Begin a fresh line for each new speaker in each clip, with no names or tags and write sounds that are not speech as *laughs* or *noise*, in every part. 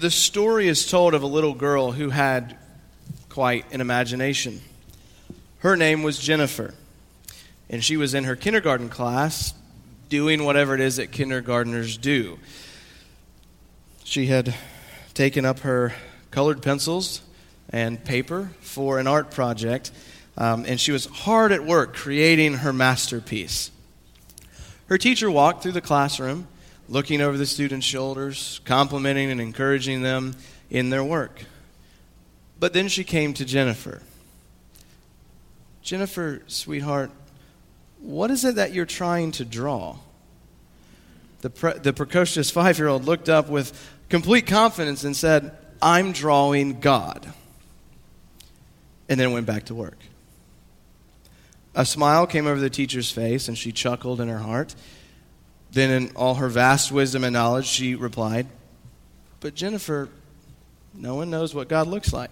The story is told of a little girl who had quite an imagination. Her name was Jennifer, and she was in her kindergarten class doing whatever it is that kindergartners do. She had taken up her colored pencils and paper for an art project, um, and she was hard at work creating her masterpiece. Her teacher walked through the classroom, looking over the students' shoulders, complimenting and encouraging them in their work. But then she came to Jennifer. Jennifer, sweetheart, what is it that you're trying to draw? The, pre- the precocious five year old looked up with complete confidence and said, I'm drawing God. And then went back to work. A smile came over the teacher's face, and she chuckled in her heart. Then, in all her vast wisdom and knowledge, she replied, But Jennifer, no one knows what God looks like.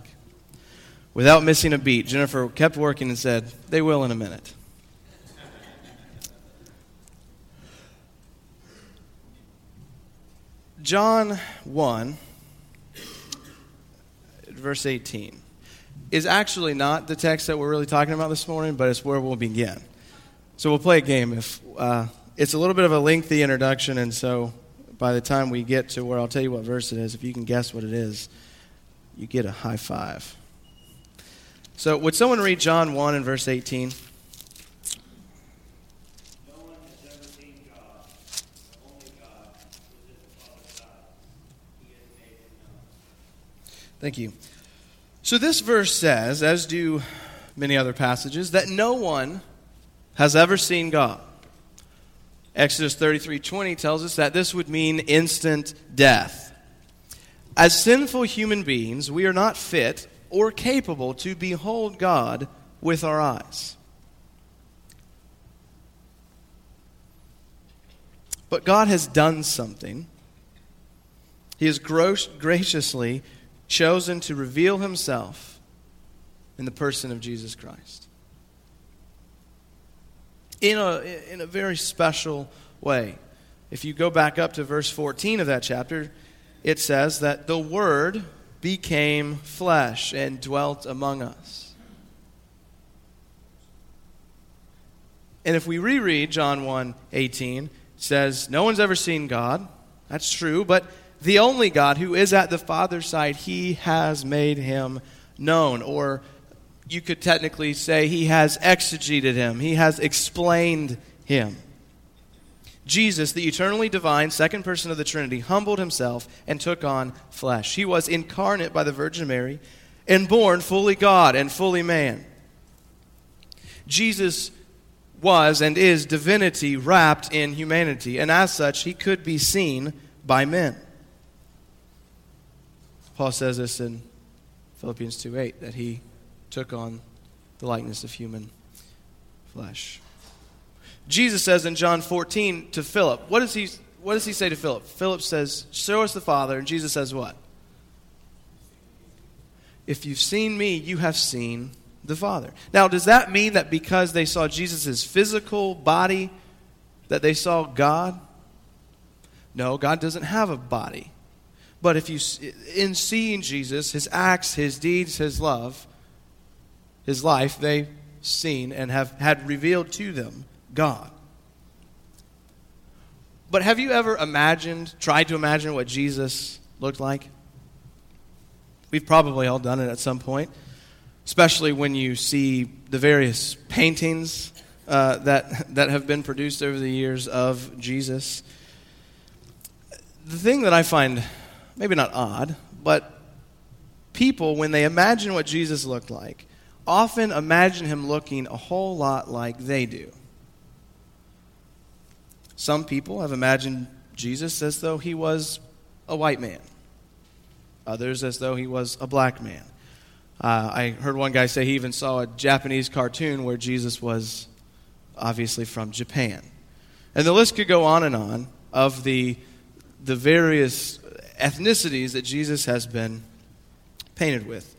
Without missing a beat, Jennifer kept working and said, They will in a minute. John 1, verse 18, is actually not the text that we're really talking about this morning, but it's where we'll begin. So we'll play a game. If uh, It's a little bit of a lengthy introduction, and so by the time we get to where I'll tell you what verse it is, if you can guess what it is, you get a high five. So, would someone read John 1 and verse 18? Thank you. So this verse says, as do many other passages, that no one has ever seen God. Exodus 33:20 tells us that this would mean instant death. As sinful human beings, we are not fit or capable to behold God with our eyes. But God has done something. He has graciously chosen to reveal himself in the person of Jesus Christ. In a, in a very special way. If you go back up to verse 14 of that chapter, it says that the Word became flesh and dwelt among us. And if we reread John 1 18, it says, No one's ever seen God. That's true, but the only God who is at the Father's side, he has made him known. Or you could technically say he has exegeted him, he has explained him. Jesus, the eternally divine second person of the Trinity, humbled himself and took on flesh. He was incarnate by the Virgin Mary and born fully God and fully man. Jesus was and is divinity wrapped in humanity, and as such, he could be seen by men. Paul says this in Philippians 2 8, that he took on the likeness of human flesh. Jesus says in John 14 to Philip, what does he, what does he say to Philip? Philip says, Show us the Father. And Jesus says, What? If you've seen me, you have seen the Father. Now, does that mean that because they saw Jesus' physical body, that they saw God? No, God doesn't have a body. But if you, in seeing Jesus, his acts, his deeds, his love, his life, they've seen and have had revealed to them God. But have you ever imagined, tried to imagine what Jesus looked like? We've probably all done it at some point, especially when you see the various paintings uh, that, that have been produced over the years of Jesus. The thing that I find maybe not odd, but people, when they imagine what Jesus looked like, often imagine him looking a whole lot like they do. Some people have imagined Jesus as though he was a white man, others as though he was a black man. Uh, I heard one guy say he even saw a Japanese cartoon where Jesus was obviously from Japan. And the list could go on and on of the, the various ethnicities that Jesus has been painted with.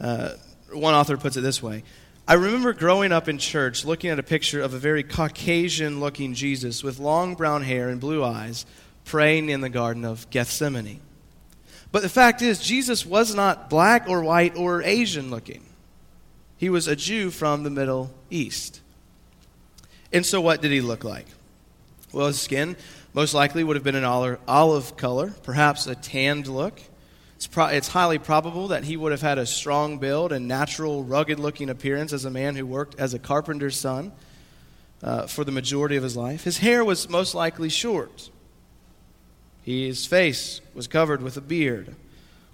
Uh, one author puts it this way I remember growing up in church looking at a picture of a very Caucasian looking Jesus with long brown hair and blue eyes praying in the Garden of Gethsemane. But the fact is, Jesus was not black or white or Asian looking. He was a Jew from the Middle East. And so, what did he look like? Well, his skin most likely would have been an olive color, perhaps a tanned look. It's, pro- it's highly probable that he would have had a strong build and natural, rugged looking appearance as a man who worked as a carpenter's son uh, for the majority of his life. His hair was most likely short. His face was covered with a beard.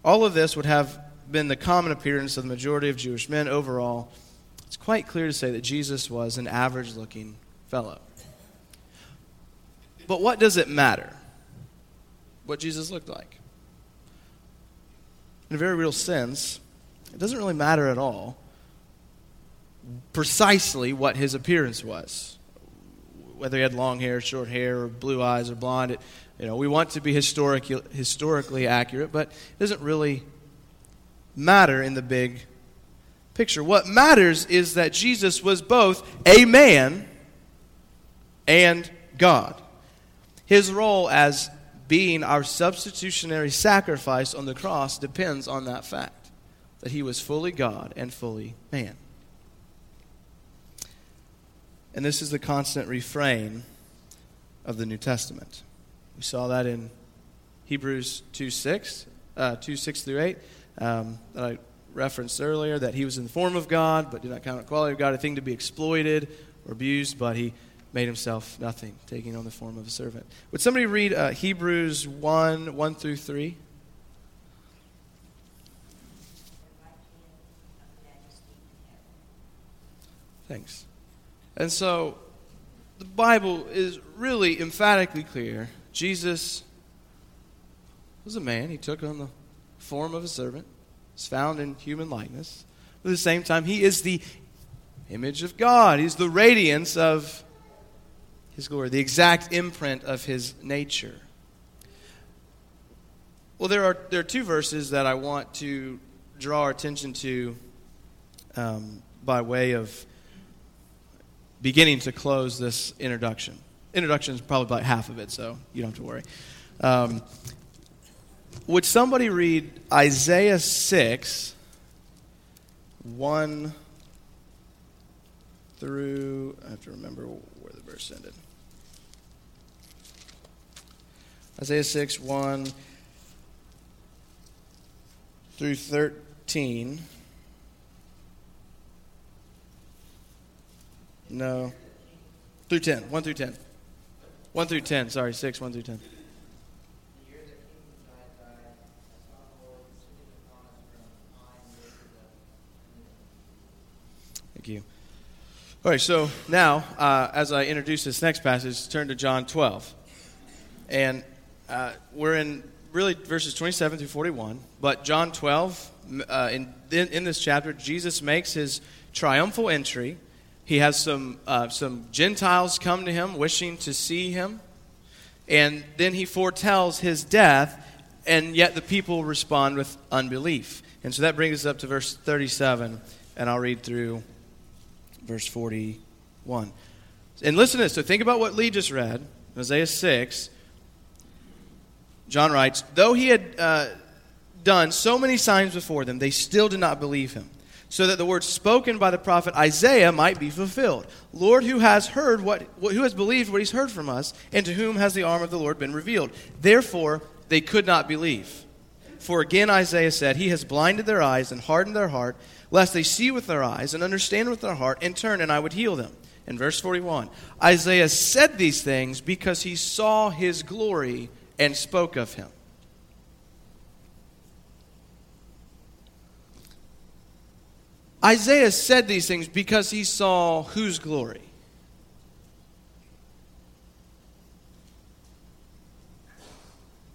All of this would have been the common appearance of the majority of Jewish men overall. It's quite clear to say that Jesus was an average looking fellow. But what does it matter? What Jesus looked like? In a very real sense, it doesn't really matter at all precisely what his appearance was. Whether he had long hair, short hair, or blue eyes, or blonde. It, you know, we want to be historic, historically accurate, but it doesn't really matter in the big picture. What matters is that Jesus was both a man and God. His role as being our substitutionary sacrifice on the cross depends on that fact that he was fully God and fully man. And this is the constant refrain of the New Testament. We saw that in Hebrews 2 6, uh, 2 6 through 8, um, that I referenced earlier, that he was in the form of God, but did not count the quality of God a thing to be exploited or abused, but he made himself nothing, taking on the form of a servant. Would somebody read uh, Hebrews 1 1 through 3? Thanks. And so the Bible is really emphatically clear Jesus was a man. He took on the form of a servant, was found in human likeness. But at the same time, he is the image of God. He's the radiance of his glory, the exact imprint of his nature. Well, there are, there are two verses that I want to draw our attention to um, by way of beginning to close this introduction introduction is probably about half of it, so you don't have to worry. Um, would somebody read Isaiah 6, 1 through, I have to remember where the verse ended. Isaiah 6, 1 through 13. No. Through 10. 1 through 10. 1 through 10, sorry, 6, 1 through 10. Thank you. All right, so now, uh, as I introduce this next passage, turn to John 12. And uh, we're in really verses 27 through 41. But John 12, uh, in, in, this chapter, Jesus makes his triumphal entry he has some, uh, some Gentiles come to him wishing to see him. And then he foretells his death, and yet the people respond with unbelief. And so that brings us up to verse 37, and I'll read through verse 41. And listen to this. So think about what Lee just read, Isaiah 6. John writes, Though he had uh, done so many signs before them, they still did not believe him so that the words spoken by the prophet Isaiah might be fulfilled. Lord, who has heard what, who has believed what he's heard from us, and to whom has the arm of the Lord been revealed? Therefore, they could not believe. For again Isaiah said, He has blinded their eyes and hardened their heart, lest they see with their eyes and understand with their heart and turn, and I would heal them. In verse 41, Isaiah said these things because he saw his glory and spoke of him. Isaiah said these things because he saw whose glory?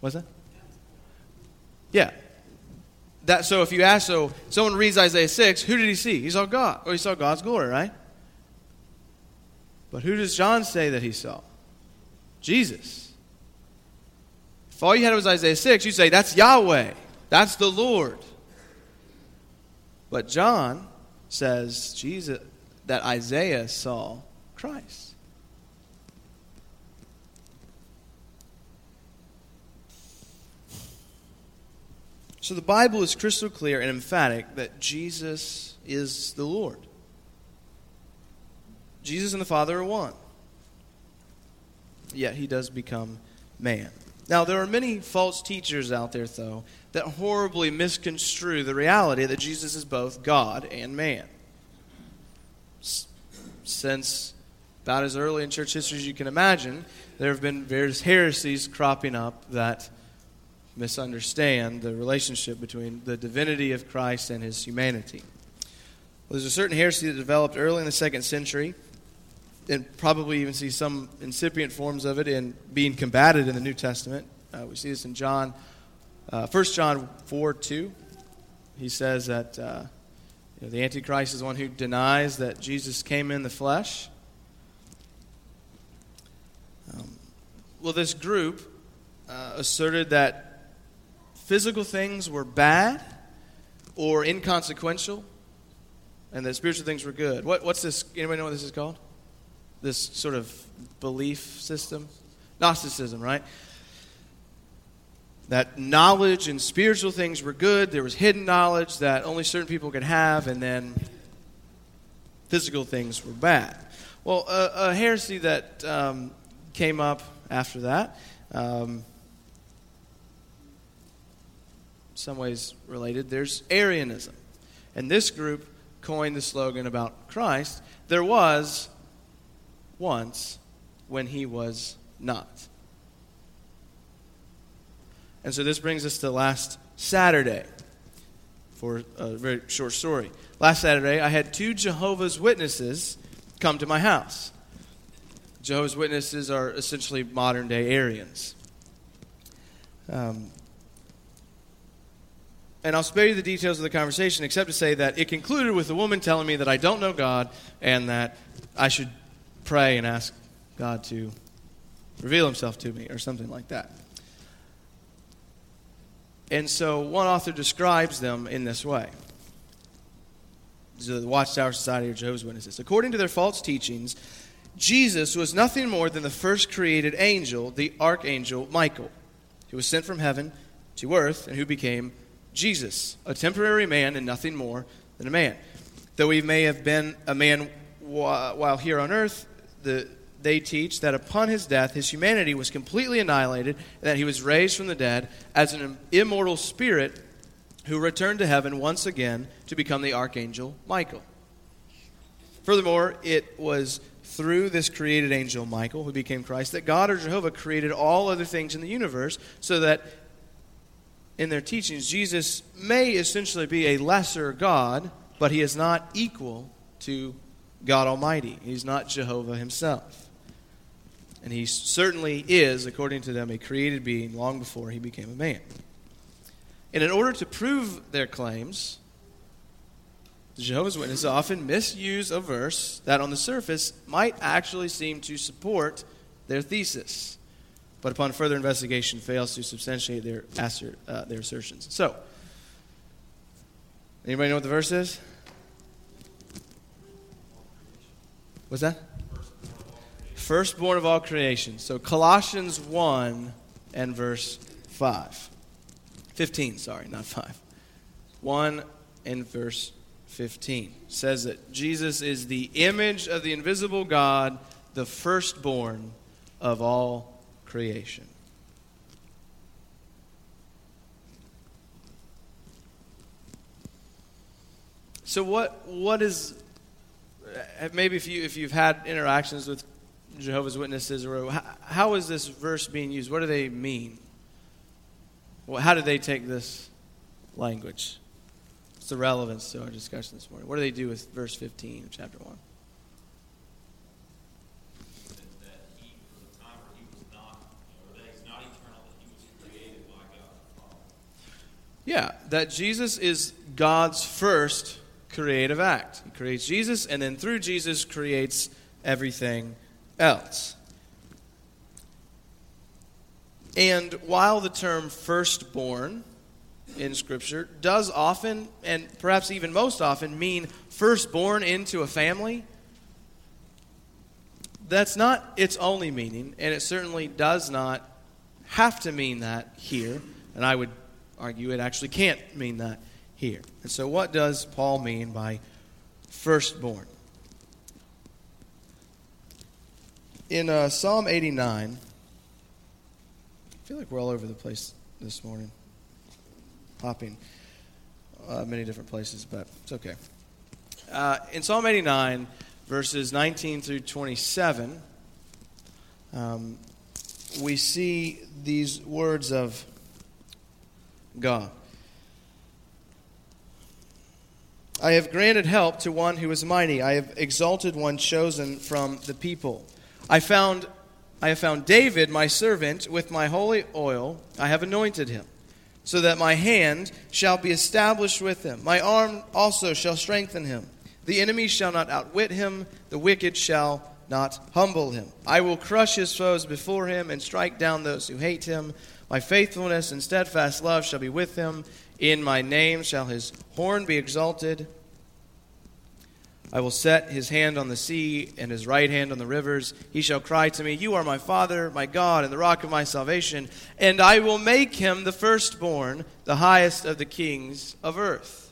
Was that? Yeah. That so if you ask so someone reads Isaiah 6, who did he see? He saw God. Or he saw God's glory, right? But who does John say that he saw? Jesus. If all you had was Isaiah 6, you say that's Yahweh. That's the Lord. But John says Jesus that Isaiah saw Christ. So the Bible is crystal clear and emphatic that Jesus is the Lord. Jesus and the Father are one. Yet he does become man. Now, there are many false teachers out there, though, that horribly misconstrue the reality that Jesus is both God and man. Since about as early in church history as you can imagine, there have been various heresies cropping up that misunderstand the relationship between the divinity of Christ and his humanity. Well, there's a certain heresy that developed early in the second century, and probably even see some incipient forms of it in being combated in the New Testament. Uh, we see this in John, uh, 1 John 4 2. He says that uh, you know, the Antichrist is one who denies that Jesus came in the flesh. Um, well, this group uh, asserted that physical things were bad or inconsequential, and that spiritual things were good. What, what's this? Anybody know what this is called? This sort of belief system? Gnosticism, right? That knowledge and spiritual things were good. There was hidden knowledge that only certain people could have, and then physical things were bad. Well, a, a heresy that um, came up after that. Um, some ways related, there's Arianism. And this group coined the slogan about Christ there was once when he was not. And so this brings us to last Saturday for a very short story. Last Saturday, I had two Jehovah's Witnesses come to my house. Jehovah's Witnesses are essentially modern day Arians. Um, and I'll spare you the details of the conversation, except to say that it concluded with the woman telling me that I don't know God and that I should pray and ask God to reveal himself to me, or something like that. And so one author describes them in this way. The Watchtower Society of Jehovah's Witnesses. According to their false teachings, Jesus was nothing more than the first created angel, the archangel Michael, who was sent from heaven to earth and who became Jesus, a temporary man and nothing more than a man. Though he may have been a man while here on earth, the, they teach that upon his death, his humanity was completely annihilated, and that he was raised from the dead as an immortal spirit who returned to heaven once again to become the archangel Michael. Furthermore, it was through this created angel Michael, who became Christ, that God or Jehovah created all other things in the universe so that in their teachings, Jesus may essentially be a lesser God, but he is not equal to God Almighty. He's not Jehovah himself. And he certainly is, according to them, a created being long before he became a man. And in order to prove their claims, the Jehovah's Witnesses often misuse a verse that on the surface might actually seem to support their thesis but upon further investigation fails to substantiate their, assert, uh, their assertions. So, anybody know what the verse is? What's that? Firstborn of all creation. So Colossians 1 and verse 5. 15, sorry, not 5. 1 and verse 15 says that Jesus is the image of the invisible God, the firstborn of all creation. So what what is Uh, maybe if you if you've had interactions with Jehovah's Witnesses or how, how is this verse being used? What do they mean? Well, how do they take this language? What's the relevance to our discussion this morning? What do they do with verse 15 of chapter 1? Yeah, that Jesus is God's first creative act. He creates Jesus, and then through Jesus creates everything else. And while the term firstborn in Scripture does often, and perhaps even most often, mean firstborn into a family, that's not its only meaning, and it certainly does not have to mean that here. And I would argue it actually can't mean that here. And so, what does Paul mean by firstborn? In uh, Psalm 89, I feel like we're all over the place this morning, hopping uh, many different places, but it's okay. Uh, in Psalm 89, verses 19 through 27, um, we see these words of God. I have granted help to one who is mighty. I have exalted one chosen from the people. I found I have found David, my servant, with my holy oil. I have anointed him, so that my hand shall be established with him. My arm also shall strengthen him. The enemy shall not outwit him, the wicked shall not humble him. I will crush his foes before him and strike down those who hate him. My faithfulness and steadfast love shall be with him. In my name shall his horn be exalted. I will set his hand on the sea and his right hand on the rivers. He shall cry to me, You are my Father, my God, and the rock of my salvation. And I will make him the firstborn, the highest of the kings of earth.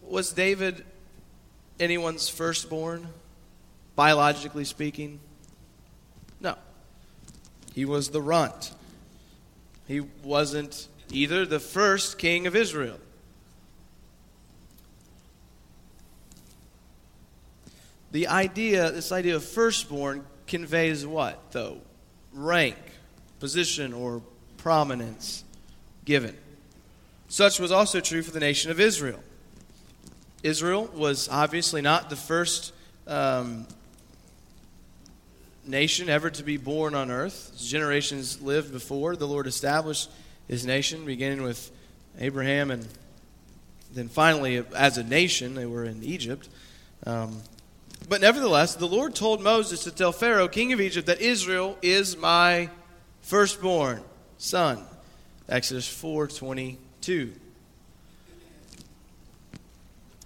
Was David anyone's firstborn, biologically speaking? No. He was the runt. He wasn't either the first king of Israel. The idea, this idea of firstborn, conveys what, though? Rank, position, or prominence given. Such was also true for the nation of Israel. Israel was obviously not the first um, nation ever to be born on earth. Generations lived before the Lord established his nation, beginning with Abraham, and then finally, as a nation, they were in Egypt. Um, but nevertheless, the Lord told Moses to tell Pharaoh, king of Egypt, that Israel is my firstborn son. Exodus 4:22.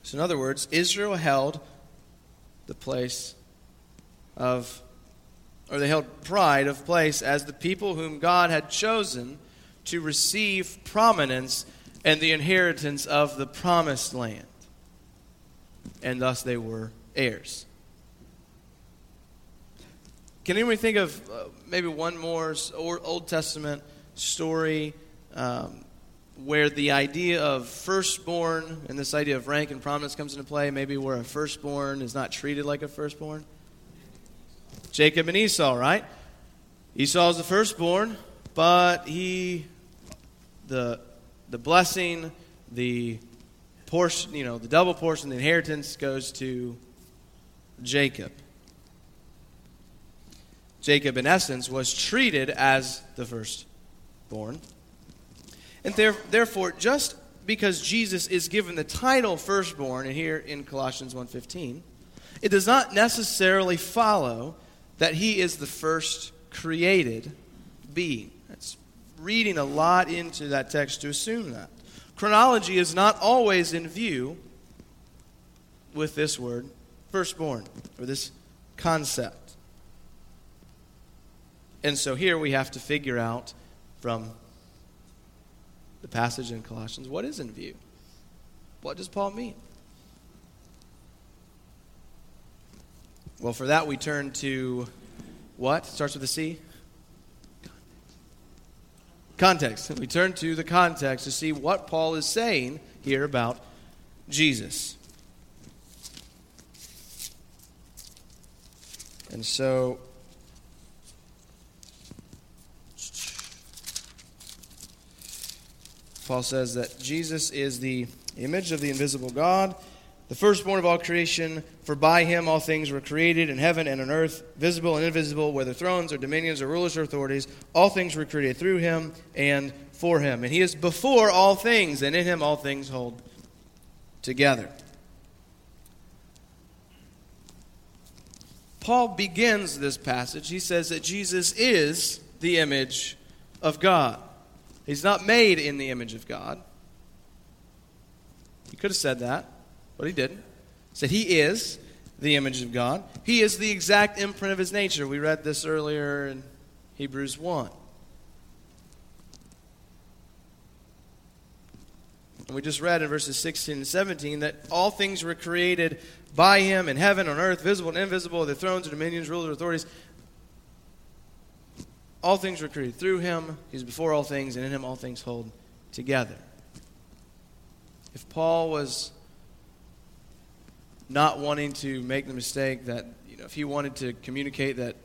So, in other words, Israel held the place of, or they held pride of place as the people whom God had chosen to receive prominence and the inheritance of the promised land. And thus they were heirs. Can anyone think of uh, maybe one more Old Testament story um, where the idea of firstborn and this idea of rank and prominence comes into play, maybe where a firstborn is not treated like a firstborn? Jacob and Esau, right? Esau is the firstborn, but he, the, the blessing, the portion, you know, the double portion, the inheritance goes to Jacob. Jacob, in essence, was treated as the firstborn. And there, therefore, just because Jesus is given the title firstborn, and here in Colossians 1.15, it does not necessarily follow that he is the first created being. That's reading a lot into that text to assume that. Chronology is not always in view with this word, firstborn, or this concept. And so here we have to figure out from the passage in Colossians, what is in view? What does Paul mean? Well, for that, we turn to what? Starts with a C? Context. We turn to the context to see what Paul is saying here about Jesus. And so Paul says that Jesus is the image of the invisible God, the firstborn of all creation, for by him all things were created in heaven and on earth, visible and invisible, whether thrones or dominions or rulers or authorities. All things were created through him and for him. And he is before all things, and in him all things hold together. Paul begins this passage. He says that Jesus is the image of God. He's not made in the image of God. He could have said that, but he didn't. He said he is the image of God. He is the exact imprint of his nature. We read this earlier in Hebrews 1. And we just read in verses 16 and 17 that all things were created by him in heaven, on earth, visible and invisible, the thrones and dominions, rulers and authorities. All things were created through him. He's before all things, and in him all things hold together. If Paul was not wanting to make the mistake that, you know, if he wanted to communicate that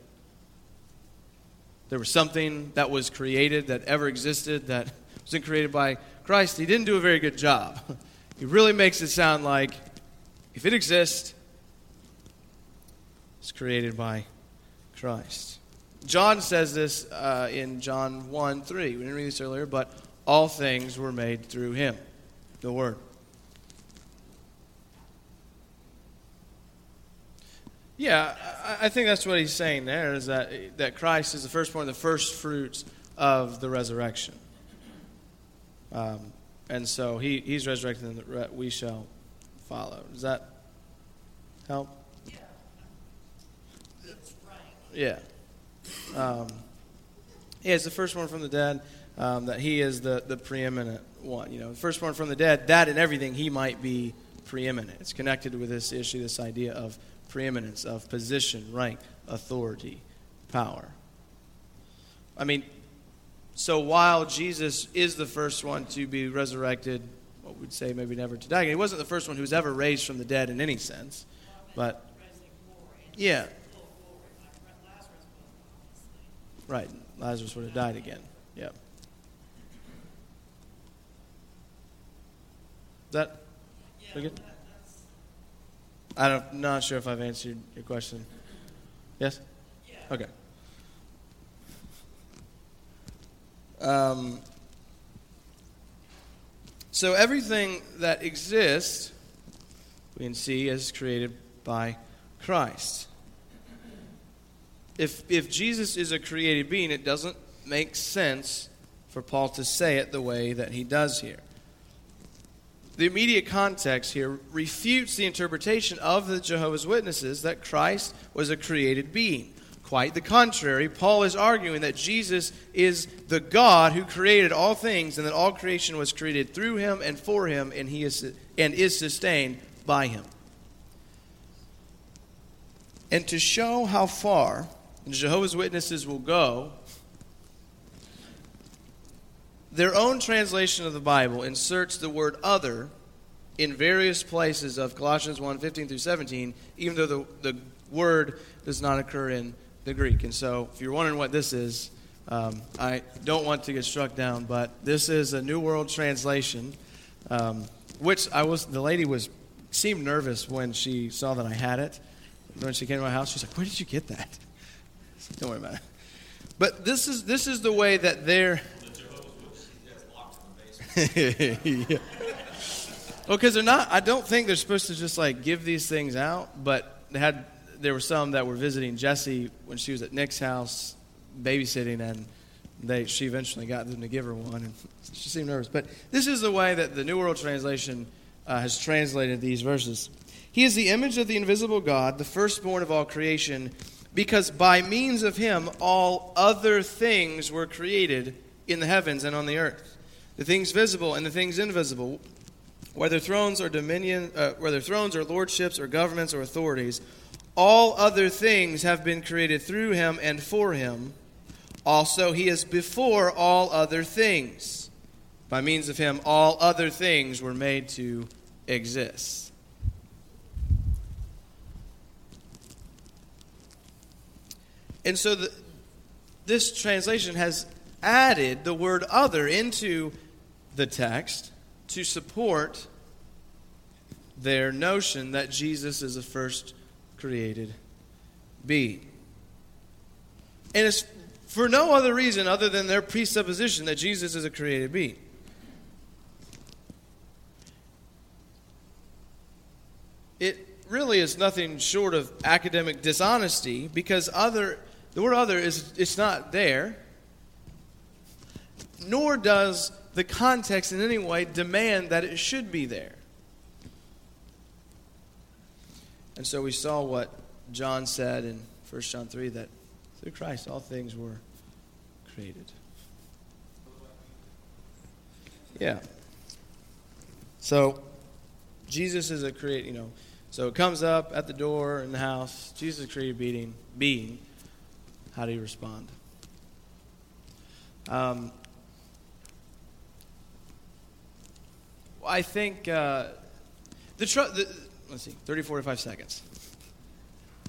there was something that was created, that ever existed, that wasn't created by Christ, he didn't do a very good job. *laughs* He really makes it sound like if it exists, it's created by Christ. John says this uh, in John 1 3. We didn't read this earlier, but all things were made through him, the Word. Yeah, I think that's what he's saying there is that, that Christ is the firstborn, the first fruits of the resurrection. Um, and so he, he's resurrected, and we shall follow. Does that help?
Yeah.
Yeah. Um, yeah, it's the first one from the dead. Um, that he is the, the preeminent one. You know, the first one from the dead, that and everything, he might be preeminent. It's connected with this issue, this idea of preeminence, of position, rank, authority, power. I mean, so while Jesus is the first one to be resurrected, what we'd say maybe never to die, he wasn't the first one who was ever raised from the dead in any sense. But, yeah. Right. Lazarus would have died again. Yeah. Is that
yeah,
good? I'm not sure if I've answered your question. Yes?
Yeah.
Okay. Um, so everything that exists, we can see, is created by Christ if, if Jesus is a created being, it doesn't make sense for Paul to say it the way that he does here. The immediate context here refutes the interpretation of the Jehovah's Witnesses that Christ was a created being. Quite the contrary, Paul is arguing that Jesus is the God who created all things and that all creation was created through him and for him and he is and is sustained by him. And to show how far Jehovah's Witnesses will go, their own translation of the Bible inserts the word other in various places of Colossians 1 15 through 17, even though the, the word does not occur in the Greek. And so, if you're wondering what this is, um, I don't want to get struck down, but this is a New World Translation, um, which I was. The lady was seemed nervous when she saw that I had it. When she came to my house, she's like, "Where did you get that?" *laughs* Don't worry about it. But this is this is the way that they're. *laughs* yeah. Well, because they're not. I don't think they're supposed to just like give these things out. But they had. There were some that were visiting Jesse when she was at Nick's house, babysitting, and they she eventually got them to give her one, and *laughs* she seemed nervous. But this is the way that the New World Translation uh, has translated these verses. He is the image of the invisible God, the firstborn of all creation because by means of him all other things were created in the heavens and on the earth the things visible and the things invisible whether thrones or dominion uh, whether thrones or lordships or governments or authorities all other things have been created through him and for him. Also he is before all other things. By means of him all other things were made to exist. And so the, this translation has added the word other into the text to support their notion that Jesus is the first created being. And it's for no other reason other than their presupposition that Jesus is a created being. It really is nothing short of academic dishonesty because other the word other is it's not there, nor does the context in any way demand that it should be there. And so we saw what John said in 1 John 3 that through Christ all things were created. Yeah. So, Jesus is a create, you know, so it comes up at the door in the house. Jesus created being. being. How do you respond? Um, I think uh, the, tr- the let's see, 30, 45 seconds.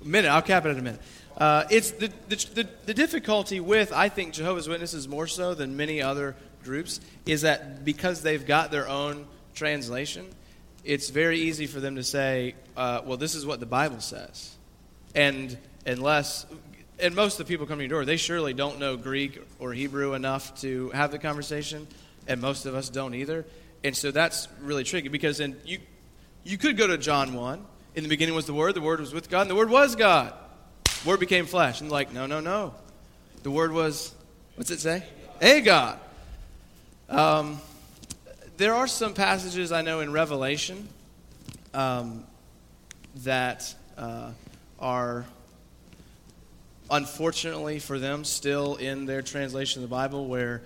A minute, I'll cap it at a minute. Uh, it's the, the, the, the difficulty with, I think, Jehovah's Witnesses more so than many other groups, is that because they've got their own translation, it's very easy for them to say, uh, well, this is what the Bible says. And unless, and most of the people coming to your door, they surely don't know Greek or Hebrew enough to have the conversation, and most of us don't either. And so that's really tricky because then you, you could go to John 1. In the beginning was the Word, the Word was with God, and the Word was God. Word became flesh. And like, no, no, no. The Word was, what's it say? A God. Um, there are some passages I know in Revelation um, that uh, are, unfortunately for them, still in their translation of the Bible where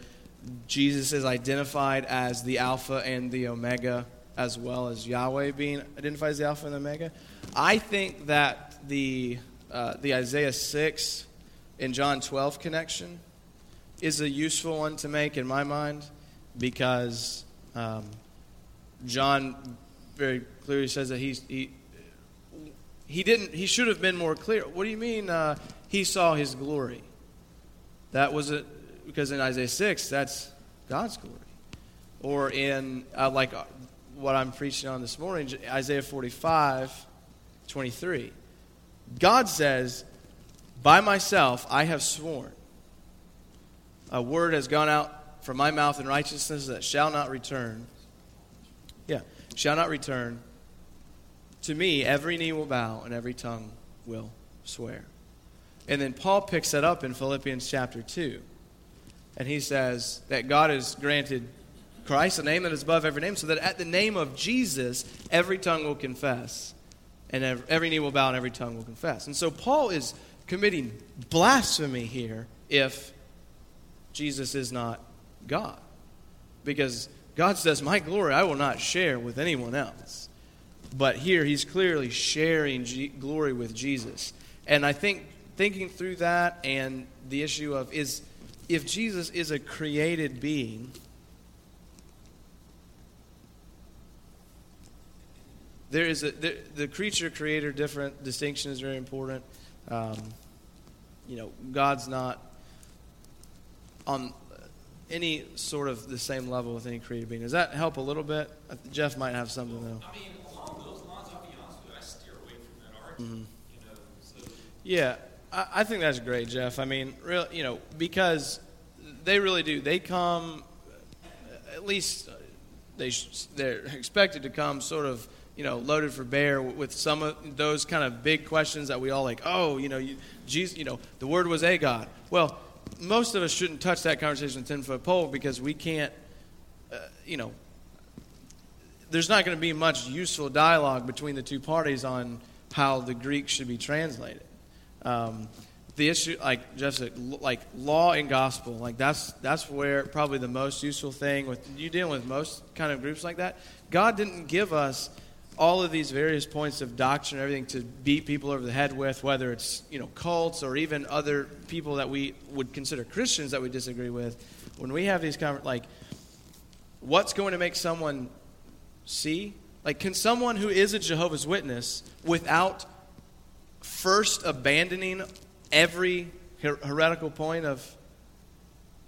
Jesus is identified as the Alpha and the Omega, as well as Yahweh being identified as the Alpha and the Omega. I think that the, uh, the Isaiah 6 and John 12 connection is a useful one to make in my mind because um, John very clearly says that he's, he, he didn't he should have been more clear. What do you mean uh, he saw his glory? That was it because in Isaiah 6 that's God's glory. Or in uh, like uh, what I'm preaching on this morning, Isaiah 45, 23. God says, By myself I have sworn. A word has gone out from my mouth in righteousness that shall not return. Yeah, shall not return. To me, every knee will bow and every tongue will swear. And then Paul picks that up in Philippians chapter 2. And he says that God has granted Christ, a name that is above every name, so that at the name of Jesus, every tongue will confess, and every knee will bow, and every tongue will confess. And so Paul is committing blasphemy here if Jesus is not God. Because God says, My glory I will not share with anyone else. But here he's clearly sharing G- glory with Jesus. And I think thinking through that and the issue of is if Jesus is a created being, there is a the, the creature creator different distinction is very important. Um, you know, God's not on any sort of the same level with any created being. Does that help a little bit? Jeff might have something though.
I mean, along those lines, I'll be honest with you, I steer away from that argument. Mm-hmm. You know, so.
Yeah, I, think that's great, Jeff. I mean, real, you know, because they really do. They come, at least they they're expected to come sort of you know, loaded for bear with some of those kind of big questions that we all like, oh, you know, you, Jesus, you know, the word was a God. Well, most of us shouldn't touch that conversation with 10 foot pole because we can't, uh, you know, there's not going to be much useful dialogue between the two parties on how the Greek should be translated. Um, the issue, like Jeff said, like law and gospel, like that's that's where probably the most useful thing with you dealing with most kind of groups like that. God didn't give us all of these various points of doctrine, and everything to beat people over the head with, whether it's you know cults or even other people that we would consider Christians that we disagree with. When we have these conver- like, what's going to make someone see? Like, can someone who is a Jehovah's Witness, without first abandoning every her- heretical point of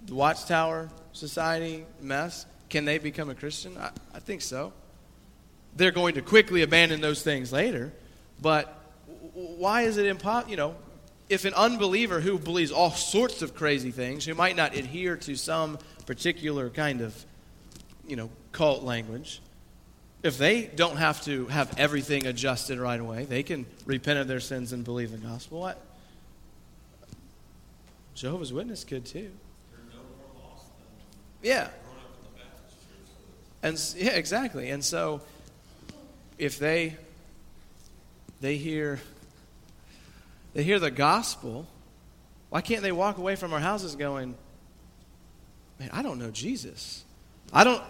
the Watchtower Society mess, can they become a Christian? I, I think so they're going to quickly abandon those things later. But why is it impossible? You know, if an unbeliever who believes all sorts of crazy things, who might not adhere to some particular kind of, you know, cult language, if they don't have to have everything adjusted right away, they can repent of their sins and believe the gospel. What? Jehovah's Witness could too. Yeah. And yeah, exactly. And so if they they hear they hear the gospel, why can't they walk away from our houses going, Man, I don't know Jesus. I don't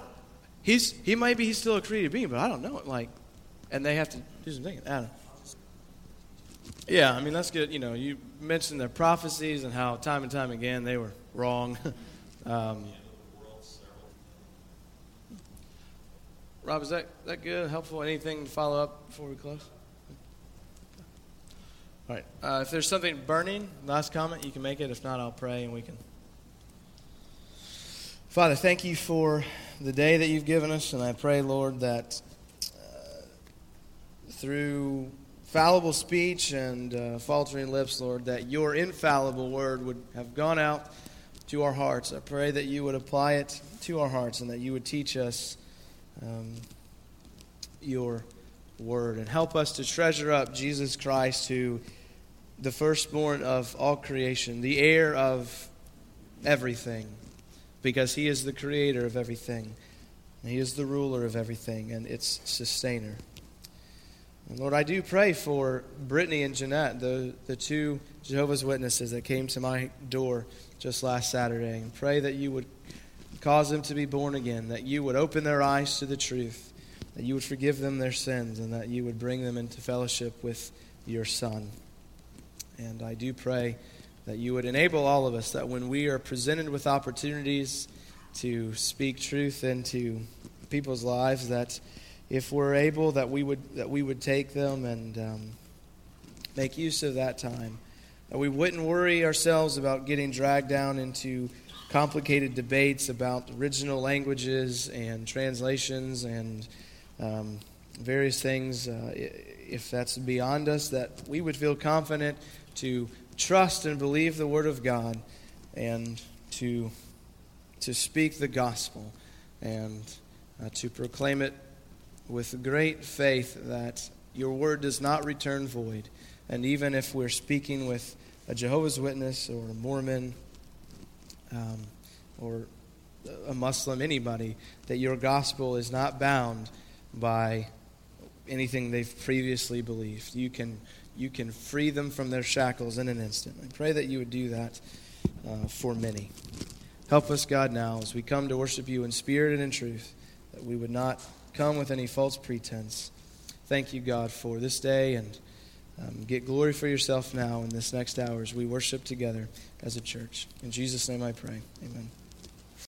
he's he might be he's still a created being, but I don't know it. Like, and they have to do some thinking. Know. Yeah, I mean that's good. You know, you mentioned their prophecies and how time and time again they were wrong. *laughs* um, Rob, is that, that good? Helpful? Anything to follow up before we close? All right. Uh, if there's something burning, last comment, you can make it. If not, I'll pray and we can. Father, thank you for the day that you've given us, and I pray, Lord, that uh, through fallible speech and uh, faltering lips, Lord, that your infallible word would have gone out to our hearts. I pray that you would apply it to our hearts and that you would teach us um, your word and help us to treasure up Jesus Christ, who the firstborn of all creation, the heir of everything, because he is the creator of everything. He is the ruler of everything and its sustainer. And Lord, I do pray for Brittany and Jeanette, the, the two Jehovah's Witnesses that came to my door just last Saturday, and pray that you would cause them to be born again, that you would open their eyes to the truth, that you would forgive them their sins, and that you would bring them into fellowship with your Son. And I do pray that you would enable all of us that when we are presented with opportunities to speak truth into people's lives, that if we're able, that we would that we would take them and um, make use of that time. That we wouldn't worry ourselves about getting dragged down into complicated debates about original languages and translations and um, various things, uh, if that's beyond us, that we would feel confident to trust and believe the Word of God and to, to speak the gospel and uh, to proclaim it with great faith that your Word does not return void. And even if we're speaking with a Jehovah's Witness or a Mormon, um, or a Muslim, anybody, that your gospel is not bound by anything they've previously believed. You can, you can free them from their shackles in an instant. I pray that you would do that uh, for many. Help us, God, now as we come to worship you in spirit and in truth, that we would not come with any false pretense. Thank you, God, for this day and um, get glory for yourself now in this next hour as we worship together as a church. In Jesus' name I pray. Amen.